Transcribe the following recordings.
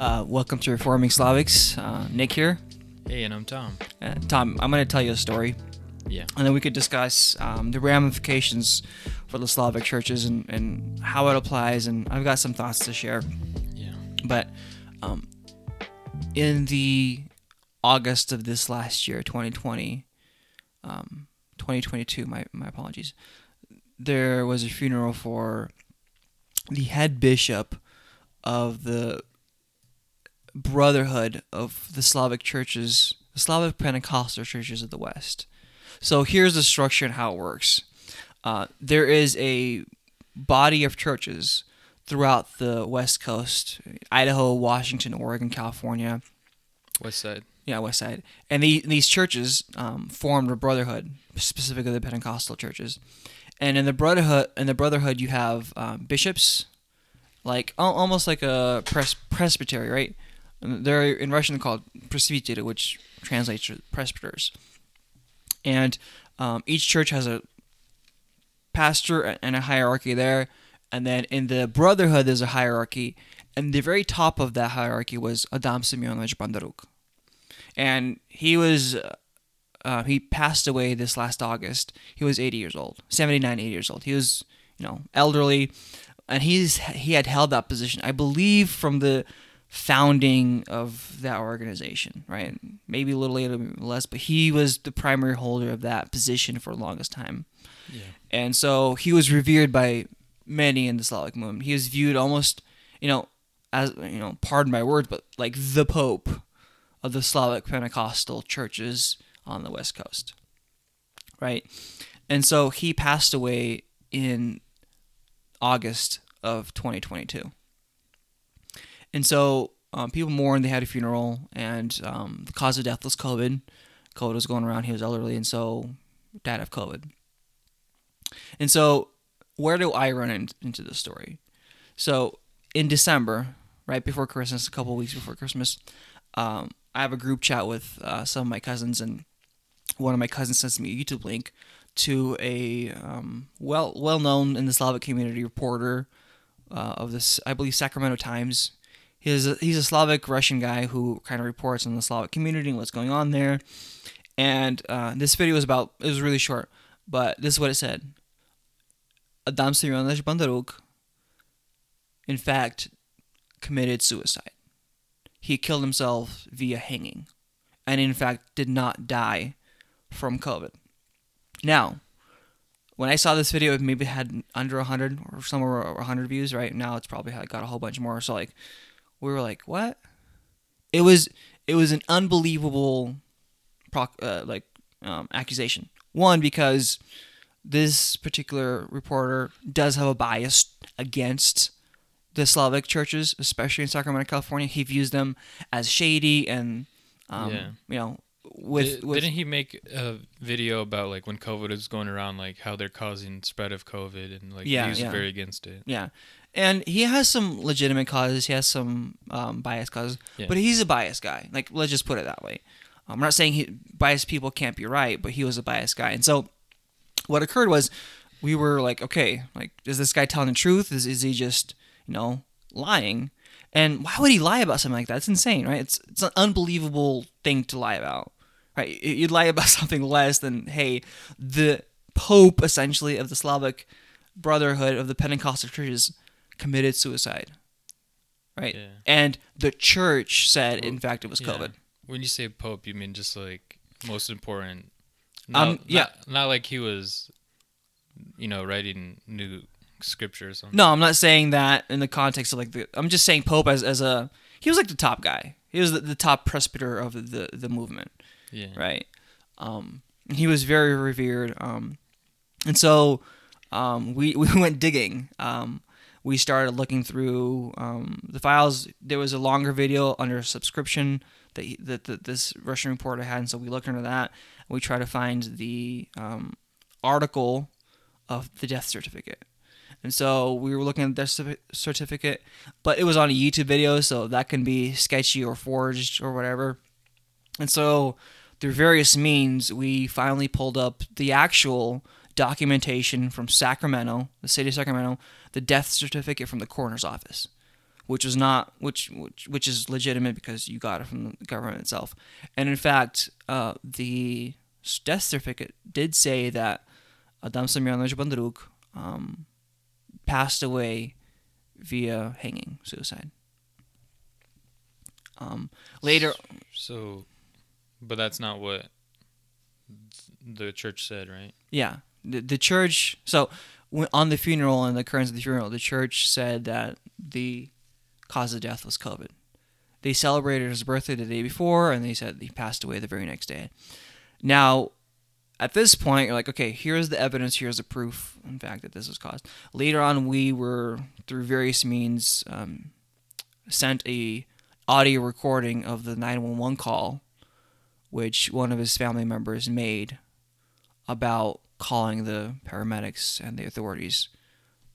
Uh, welcome to Reforming Slavics. Uh, Nick here. Hey, and I'm Tom. Uh, Tom, I'm going to tell you a story, Yeah. and then we could discuss um, the ramifications for the Slavic churches and, and how it applies. And I've got some thoughts to share. Yeah. But um, in the August of this last year, 2020, um, 2022, my, my apologies, there was a funeral for the head bishop of the Brotherhood of the Slavic churches, the Slavic Pentecostal churches of the West. So here's the structure and how it works. Uh, there is a body of churches throughout the West Coast, Idaho, Washington, Oregon, California, West Side. yeah, West Side, and the, these churches um, formed a brotherhood, specifically the Pentecostal churches. And in the brotherhood, in the brotherhood, you have um, bishops, like almost like a pres- presbytery, right? They're in Russian called presbytery, which translates to presbyters. And um, each church has a pastor and a hierarchy there. And then in the brotherhood, there's a hierarchy. And the very top of that hierarchy was Adam Semyonovich Bondaruk. And he was, uh, uh, he passed away this last August. He was 80 years old, 79, 80 years old. He was, you know, elderly. And he's he had held that position, I believe, from the founding of that organization, right? Maybe a little later, less, but he was the primary holder of that position for the longest time. Yeah. And so he was revered by many in the Slavic movement. He was viewed almost, you know, as you know, pardon my words, but like the Pope of the Slavic Pentecostal churches on the West Coast. Right? And so he passed away in August of 2022. And so um, people mourned, they had a funeral, and um, the cause of death was COVID. COVID was going around, he was elderly, and so died of COVID. And so, where do I run in, into this story? So, in December, right before Christmas, a couple weeks before Christmas, um, I have a group chat with uh, some of my cousins, and one of my cousins sends me a YouTube link to a um, well well known in the Slavic community reporter uh, of this, I believe, Sacramento Times. He's a, he's a Slavic Russian guy who kind of reports on the Slavic community and what's going on there. And uh, this video was about it was really short, but this is what it said. Adam Semyonovich Bondaruk, in fact, committed suicide. He killed himself via hanging, and in fact did not die from COVID. Now, when I saw this video, it maybe had under 100 or somewhere over 100 views. Right now, it's probably got a whole bunch more. So like, we were like, what? It was it was an unbelievable, proc, uh, like um, accusation. One because this particular reporter does have a bias against the Slavic churches, especially in Sacramento, California. He views them as shady and, um, Yeah. you know, with, Di- with Didn't he make a video about like when COVID was going around, like how they're causing spread of COVID, and like Yeah, he was yeah. very against it. Yeah, and he has some legitimate causes. He has some um, biased causes, Yeah. but he's a biased guy. Like let's just put it that way. Um, I'm not saying he, biased people can't be right, but he was a biased guy. And so, what occurred was, we were like, okay, like is this guy telling the truth? Is is he just you know lying? And why would he lie about something like that? It's insane, right? It's it's an unbelievable thing to lie about, right? You- You'd lie about something less than hey, the Pope essentially of the Slavic Brotherhood of the Pentecostal churches committed suicide, right? Yeah. And the church said, in fact, it was Yeah. COVID. When you say Pope, you mean just like most important. Not, Um, yeah. Not, not like he was, you know, writing new scripture or something. No, I'm not saying that in the context of like the. I'm just saying Pope as as a. He was like the top guy. He was the, the top presbyter of the the movement. Yeah. right? Um, and he was very revered. Um, and so um, we we went digging. Um, we started looking through um, the files. There was a longer video under subscription that, he, that, that this Russian reporter had, and so we looked into that. We tried to find the um, article of the death certificate. And so we were looking at the certificate, but it was on a YouTube video, so that can be sketchy or forged or whatever. And so, through various means, we finally pulled up the actual documentation from Sacramento, the city of Sacramento, the death certificate from the coroner's office, which was not which which which is legitimate because you got it from the government itself. And in fact, uh, the death certificate did say that Adam Semyonovich Bondaruk um, passed away via hanging, suicide. Um, later, So, but that's not what the church said, right? Yeah, the, the church. So when, on the funeral and the occurrence of the funeral, the church said that the cause of death was COVID. They celebrated his birthday the day before, and they said he passed away the very next day. Now, at this point, you're like, okay, here's the evidence, here's the proof, in fact, that this was caused. Later on, we were through various means um, sent a audio recording of the 911 call, which one of his family members made about calling the paramedics and the authorities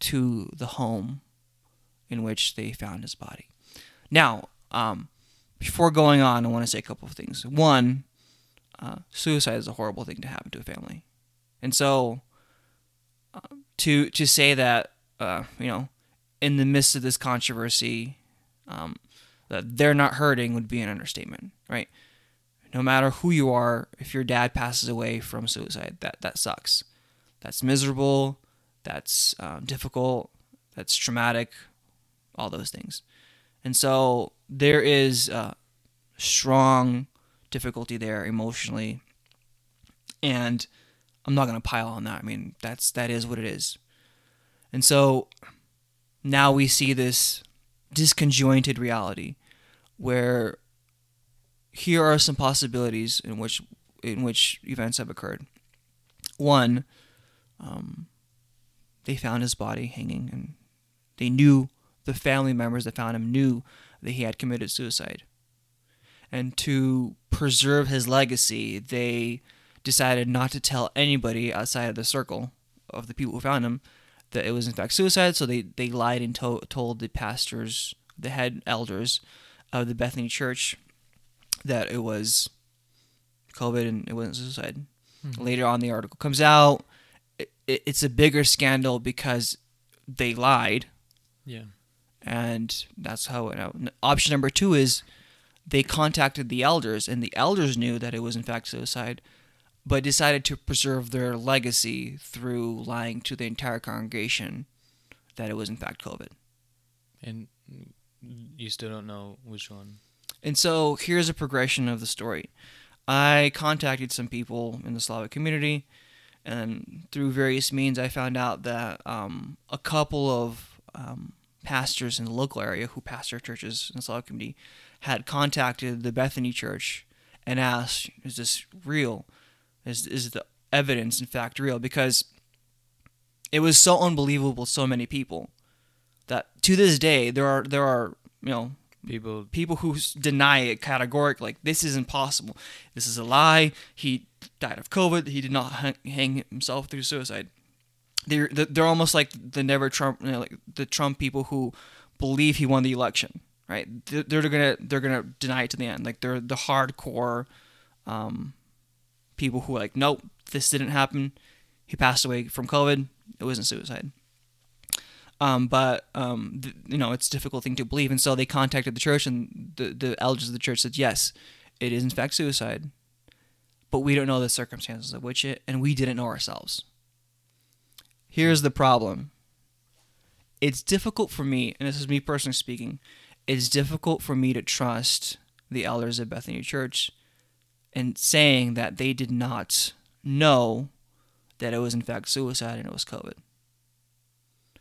to the home in which they found his body. Now, um, before going on, I want to say a couple of things. One, uh, suicide is a horrible thing to happen to a family, and so uh, to to say that uh, you know, in the midst of this controversy, um, that they're not hurting would be an understatement, right? no matter who you are, if your dad passes away from suicide, that that sucks. That's miserable. That's um, difficult. That's traumatic. All those things, and so there is uh, strong difficulty there emotionally, and I'm not gonna pile on that. I mean, that's that is what it is, and so now we see this disconjointed reality where here are some possibilities in which in which events have occurred. One, um, they found his body hanging, and they knew the family members that found him knew that he had committed suicide. And to preserve his legacy, they decided not to tell anybody outside of the circle of the people who found him that it was in fact suicide. So they, they lied and to- told the pastors, the head elders of the Bethany Church, that it was COVID and it wasn't suicide. Mhm. Later on, the article comes out. It, it, it's a bigger scandal because they lied, Yeah. and that's how it out. Option number two is they contacted the elders, and the elders knew that it was in fact suicide, but decided to preserve their legacy through lying to the entire congregation that it was in fact COVID. And you still don't know which one. And so here's a progression of the story. I contacted some people in the Slavic community, and through various means, I found out that um, a couple of um, pastors in the local area who pastor churches in the Slavic community had contacted the Bethany Church and asked, "Is this real? Is is the evidence in fact real?" Because it was so unbelievable, so many people that to this day there are there are you know People. people who deny it categorically like this is impossible this is a lie he died of covid he did not hang, himself through suicide they're they're almost like the never trump you know, like the trump people who believe he won the election right they're, gonna they're gonna deny it to the end like they're the hardcore um, people who are like nope this didn't happen he passed away from covid it wasn't suicide um, but um, th- you know it's a difficult thing to believe, and so they contacted the church, and the the elders of the church said yes, it is in fact suicide, but we don't know the circumstances of which it, and we didn't know ourselves. Here's the problem. It's difficult for me, and this is me personally speaking. It's difficult for me to trust the elders of Bethany Church in saying that they did not know that it was in fact suicide and it was COVID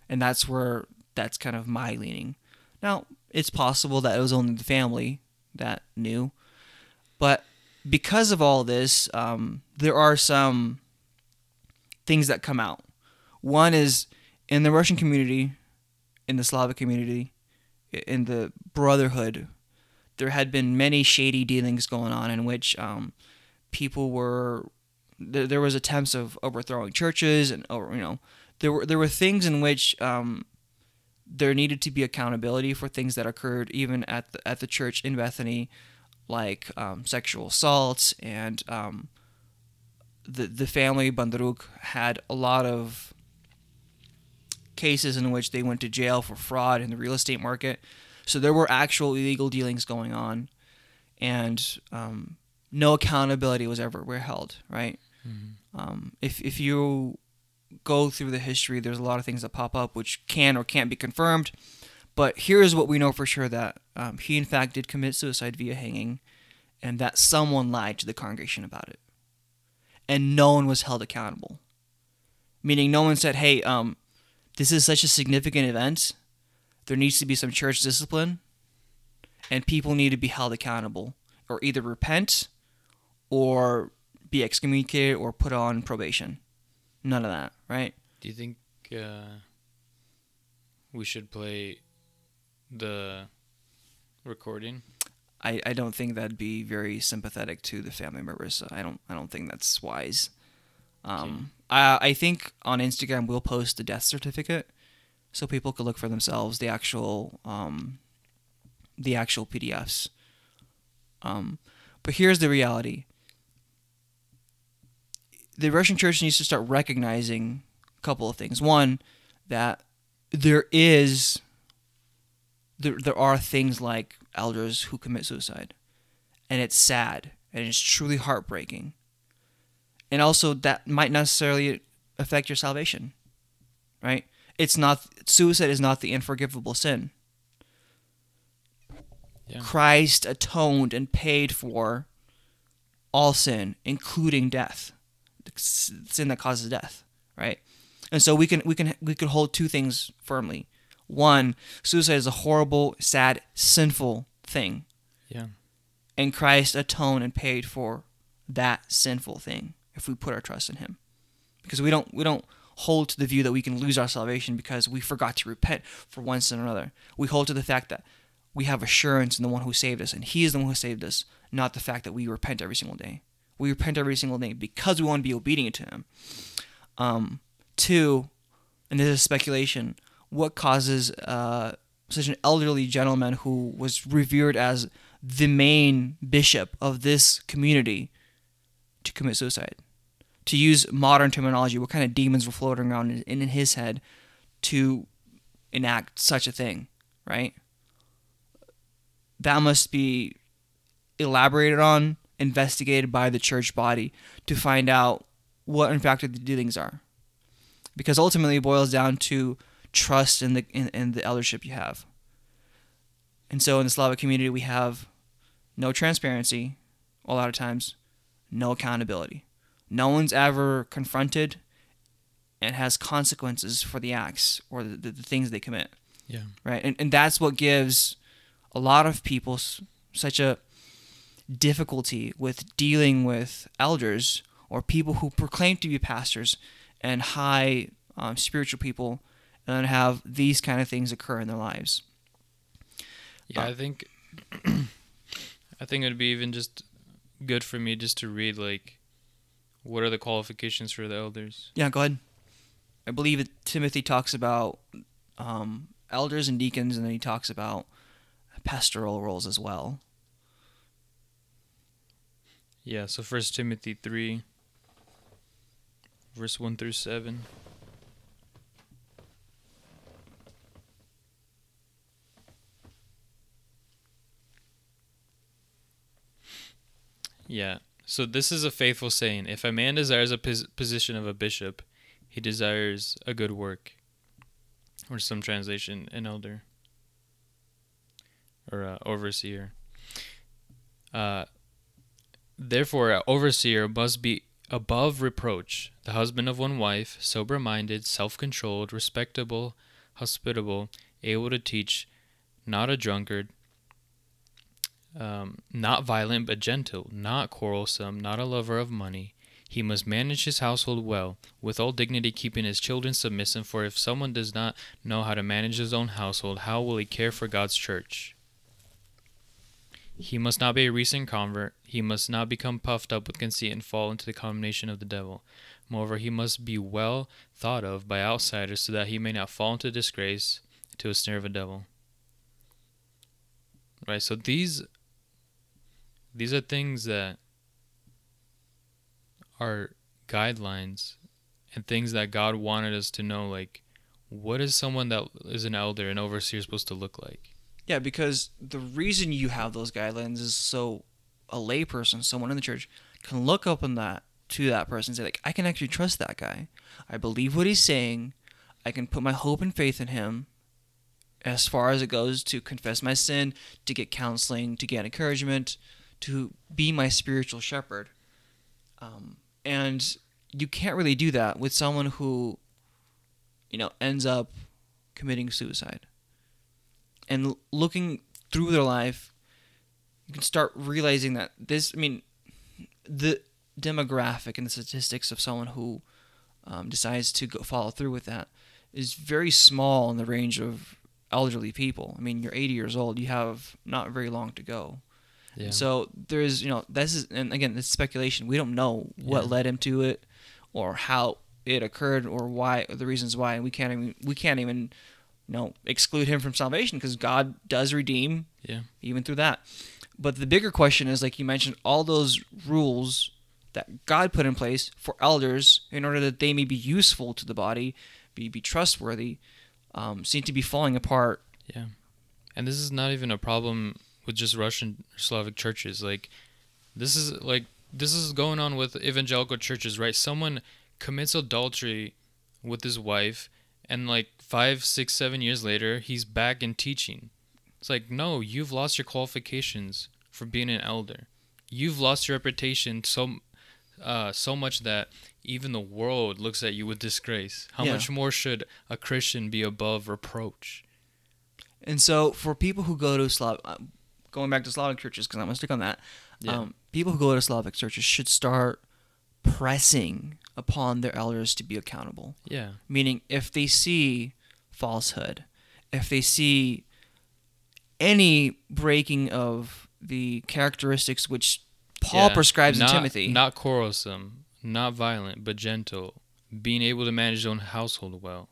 and that's where that's kind of my leaning. Now, it's possible that it was only the family that knew, but because of all this, um, there are some things that come out. One is in the Russian community, in the Slavic community, in the Brotherhood, there had been many shady dealings going on in which um, people were there, there was attempts of overthrowing churches and over you know there were there were things in which um, there needed to be accountability for things that occurred even at the at the church in Bethany, like um, sexual assaults and um, the the family Bondaruk had a lot of cases in which they went to jail for fraud in the real estate market. So there were actual illegal dealings going on, and um, no accountability was ever held. Right. Mm-hmm. Um, if if you go through the history, there's a lot of things that pop up which can or can't be confirmed. But here's what we know for sure that um, he, in fact, did commit suicide via hanging, and that someone lied to the congregation about it. And no one was held accountable. Meaning, no one said, hey, um, this is such a significant event. There needs to be some church discipline, and people need to be held accountable, or either repent, or be excommunicated, or put on probation. None of that, right? Do you think uh, we should play the recording? I, I don't think that'd be very sympathetic to the family members. I don't I don't think that's wise. Um, I I think on Instagram we'll post the death certificate, so people could look for themselves the actual um, the actual PDFs. Um, but here's the reality. The Russian church needs to start recognizing a couple of things. One, that there is there, there are things like elders who commit suicide and it's sad and it's truly heartbreaking and also that might necessarily affect your salvation right? It's not suicide is not the unforgivable sin. Yeah. christ atoned and paid for all sin including death sin that causes death right? And so we can we can we can hold two things firmly. One suicide is a horrible sad sinful thing. Yeah. and Christ atoned and paid for that sinful thing if we put our trust in him. Because we don't we don't hold to the view that we can lose our salvation because we forgot to repent for sin or another. We hold to the fact that we have assurance in the one who saved us and he is the one who saved us, not the fact that we repent every single day. We repent every single day because we want to be obedient to him. Um, two, and this is speculation, what causes uh, such an elderly gentleman who was revered as the main bishop of this community to commit suicide. To use modern terminology, what kind of demons were floating around in, in his head to enact such a thing, right? That must be elaborated on, investigated by the church body to find out what in fact the dealings are. Because ultimately it boils down to trust in the in, in the eldership you have. And so in the Slavic community we have no transparency a lot of times, no accountability. No one's ever confronted and has consequences for the acts or the, the, the things they commit Yeah. right? And, and that's what gives a lot of people s- such a difficulty with dealing with elders or people who proclaim to be pastors and high um, spiritual people and then have these kind of things occur in their lives. Yeah, Uh, I think I think it'd be even just good for me just to read like what are the qualifications for the elders? Yeah, go ahead. I believe that Timothy talks about um, elders and deacons, and then he talks about pastoral roles as well. Yeah, so First Timothy three, verse one through seven. Yeah. So this is a faithful saying. If a man desires a pos- position of a bishop, he desires a good work. Or some translation, an elder. Or overseer. Uh, Therefore, an overseer must be above reproach, the husband of one wife, sober minded, self controlled, respectable, hospitable, able to teach, not a drunkard, um, not violent but gentle, not quarrelsome, not a lover of money. He must manage his household well, with all dignity, keeping his children submissive. For if someone does not know how to manage his own household, how will he care for God's church? He must not be a recent convert. He must not become puffed up with conceit and fall into the condemnation of the devil. Moreover, he must be well thought of by outsiders so that he may not fall into disgrace to a snare of a devil. Right, so these these are things that are guidelines and things that God wanted us to know like what is someone that is an elder an overseer supposed to look like? Yeah, because the reason you have those guidelines is so a layperson, someone in the church, can look up on that to that person and say, like, I can actually trust that guy. I believe what he's saying. I can put my hope and faith in him as far as it goes to confess my sin, to get counseling, to get encouragement, to be my spiritual shepherd. Um, and you can't really do that with someone who, you know, ends up committing suicide. And l- looking through their life, you can start realizing that this, I mean, the demographic and the statistics of someone who um, decides to go follow through with that is very small in the range of elderly people. I mean, you're 80 years old, you have not very long to go. Yeah. So there's, you know, this is, and again, it's speculation. We don't know what Yeah. led him to it, or how it occurred, or why, or the reasons why. And we can't even, we can't even, you know, exclude him from salvation because God does redeem, Yeah. even through that. But the bigger question is, like you mentioned, all those rules that God put in place for elders in order that they may be useful to the body, be be trustworthy, um, seem to be falling apart. Yeah. And this is not even a problem with just Russian Slavic churches. Like this is like this is going on with evangelical churches, right? Someone commits adultery with his wife and like five, six, seven years later he's back in teaching. It's like, no, you've lost your qualifications for being an elder. You've lost your reputation so uh, so much that even the world looks at you with disgrace. How Yeah. much more should a Christian be above reproach? And so, for people who go to Slav, going back to Slavic churches, because I'm gonna stick on that. Yeah. Um, people who go to Slavic churches should start pressing upon their elders to be accountable. Yeah. Meaning, if they see falsehood, if they see any breaking of the characteristics which Paul Yeah, prescribes not, in Timothy, Not quarrelsome, not violent, but gentle. Being able to manage his own household well.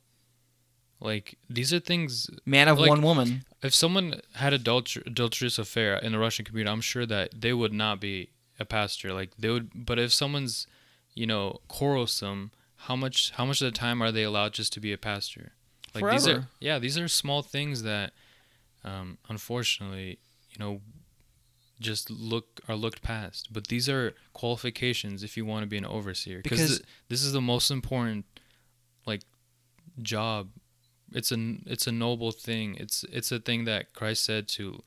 Like these are things. man of like- one woman, If someone had adulter- adulterous affair in the Russian community, I'm sure that they would not be a pastor. Like they would. But if someone's, you know, quarrelsome, how much how much of the time are they allowed just to be a pastor? Like these are Forever. yeah these are small things that, um, unfortunately, you know, just look are looked past. But these are qualifications if you want to be an overseer Because- because this is the most important, like, job. It's a it's a noble thing. It's it's a thing that Christ said to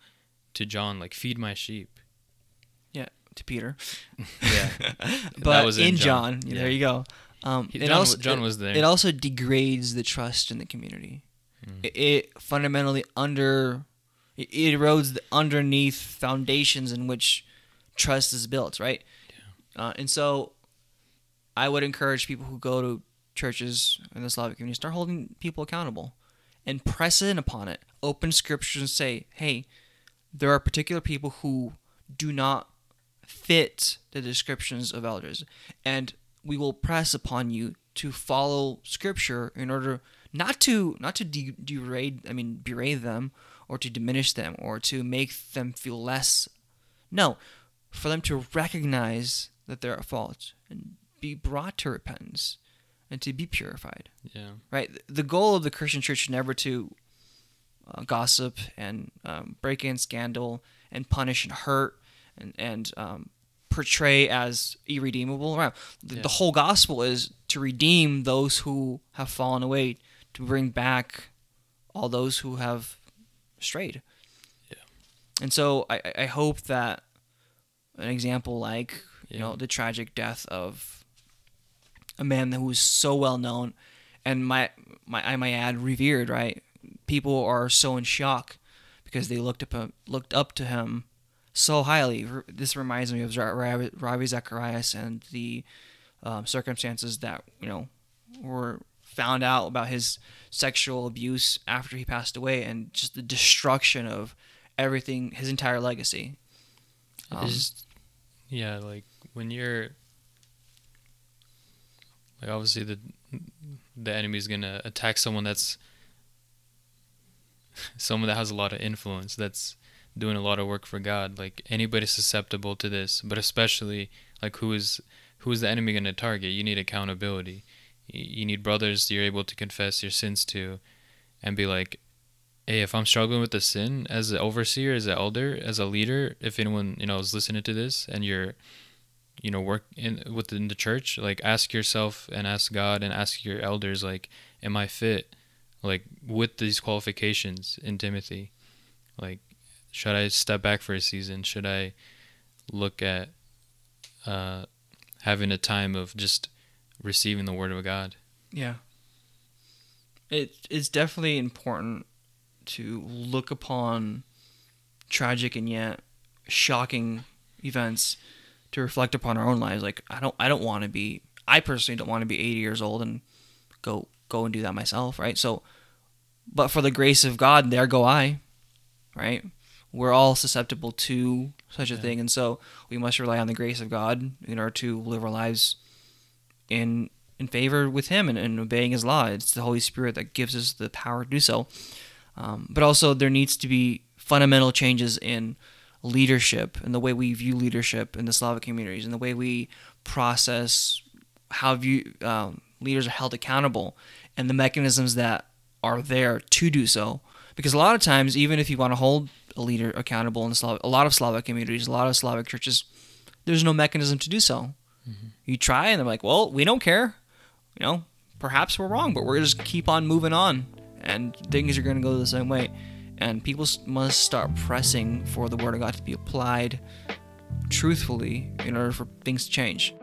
to John, like, feed my sheep. Yeah, to Peter. Yeah, but was in, in John, John. there you go. Um, He- it John, also John was there. it also degrades the trust in the community. Mm. It, it fundamentally under it erodes the underneath foundations in which trust is built, right? Uh, and so, I would encourage people who go to churches in the Slavic community start holding people accountable, and press in upon it. Open scriptures and say, "Hey, there are particular people who do not fit the descriptions of elders, and we will press upon you to follow scripture in order not to not to de- degrade i mean berate them or to diminish them or to make them feel less. No for them to recognize that they're at fault and be brought to repentance and to be purified. Yeah, right? The goal of the christian church is never to uh, gossip and um, break in scandal and punish and hurt and, and um, portray as irredeemable right the, Yeah. the whole gospel is to redeem those who have fallen away to bring back all those who have strayed. Yeah. and so i, I- I hope that an example like you know the tragic death of a man who was so well known and my my I might add revered right people are so in shock because they looked up uh, looked up to him so highly this reminds me of Ra- Ra- Ravi Zacharias and the um, circumstances that you know were found out about his sexual abuse after he passed away and just the destruction of everything his entire legacy Um, just, yeah. Like when you're like obviously the the enemy's gonna attack someone that's someone that has a lot of influence that's doing a lot of work for God. Like anybody susceptible to this, but especially like who is who is the enemy to target? You need accountability. You need brothers you're able to confess your sins to, and be like, hey, if I'm struggling with the sin as an overseer, as an elder, as a leader, if anyone you know is listening to this and you're, you know, work in within the church, like ask yourself and ask God and ask your elders, like, am I fit, like with these qualifications in Timothy, like, should I step back for a season? Should I look at uh, having a time of just receiving the word of God? Yeah. It's definitely important to look upon tragic and yet shocking events to reflect upon our own lives. Like I don't I don't want to be I personally don't want to be 80 years old and go go and do that myself, right? So but for the grace of God, there go I, right? We're all susceptible to such a thing, and so we must rely on the grace of God in order to live our lives in in favor with Him and, and obeying His law. It's the Holy Spirit that gives us the power to do so. Um, but also, there needs to be fundamental changes in leadership and the way we view leadership in the Slavic communities and the way we process how view um, leaders are held accountable and the mechanisms that are there to do so. Because a lot of times, even if you want to hold a leader accountable in the Slav- a lot of Slavic communities, a lot of Slavic churches, there's no mechanism to do so. You try, and they're like, "Well, we don't care." You know, perhaps we're wrong, but we're just keep on moving on, and things are gonna go the same way. And people must start pressing for the word of God to be applied truthfully in order for things to change.